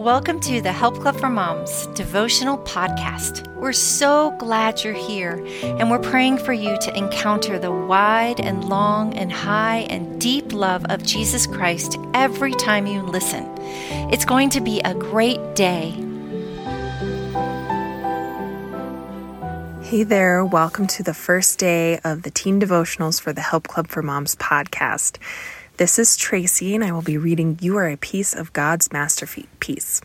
Welcome to the Help Club for Moms devotional podcast. We're so glad you're here, and we're praying for you to encounter the wide and long and high and deep love of Jesus Christ every time you listen. It's going to be a great day. Hey there, welcome to the first day of the Teen Devotionals for the Help Club for Moms podcast. This is Tracy, and I will be reading You Are a Piece of God's Masterpiece.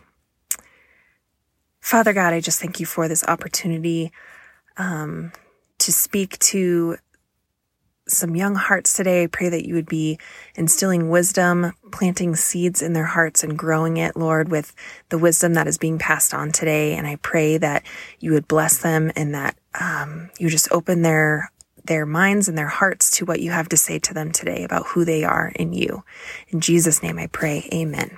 Father God, I just thank you for this opportunity um, to speak to some young hearts today. I pray that you would be instilling wisdom, planting seeds in their hearts and growing it, Lord, with the wisdom that is being passed on today. And I pray that you would bless them and that um, you just open their their minds and their hearts to what you have to say to them today about who they are in you. In Jesus' name I pray. Amen.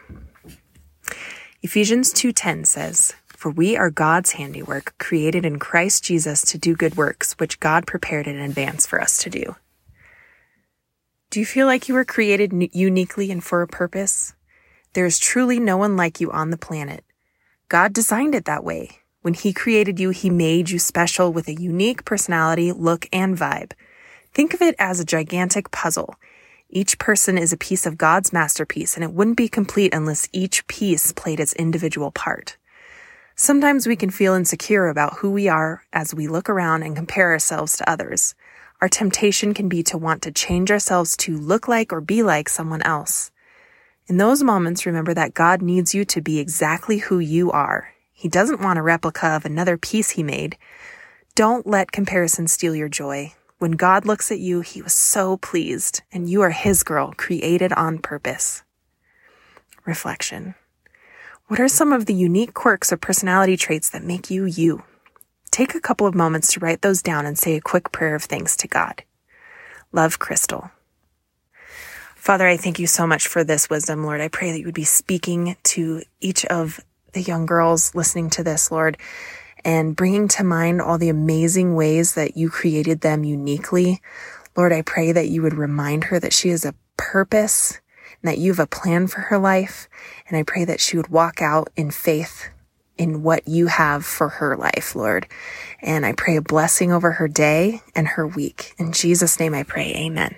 Ephesians 2:10 says, "For we are God's handiwork, created in Christ Jesus to do good works, which God prepared in advance for us to do." Do you feel like you were created uniquely and for a purpose? There is truly no one like you on the planet. God designed it that way. When He created you, He made you special with a unique personality, look, and vibe. Think of it as a gigantic puzzle. Each person is a piece of God's masterpiece, and it wouldn't be complete unless each piece played its individual part. Sometimes we can feel insecure about who we are as we look around and compare ourselves to others. Our temptation can be to want to change ourselves to look like or be like someone else. In those moments, remember that God needs you to be exactly who you are. He doesn't want a replica of another piece he made. Don't let comparison steal your joy. When God looks at you, he was so pleased, and you are his girl, created on purpose. Reflection. What are some of the unique quirks or personality traits that make you you? Take a couple of moments to write those down and say a quick prayer of thanks to God. Love, Crystal. Father, I thank you so much for this wisdom, Lord. I pray that you would be speaking to each of the young girls listening to this, Lord, and bringing to mind all the amazing ways that you created them uniquely. Lord, I pray that you would remind her that she has a purpose and that you have a plan for her life. And I pray that she would walk out in faith in what you have for her life, Lord. And I pray a blessing over her day and her week. In Jesus' name I pray, amen.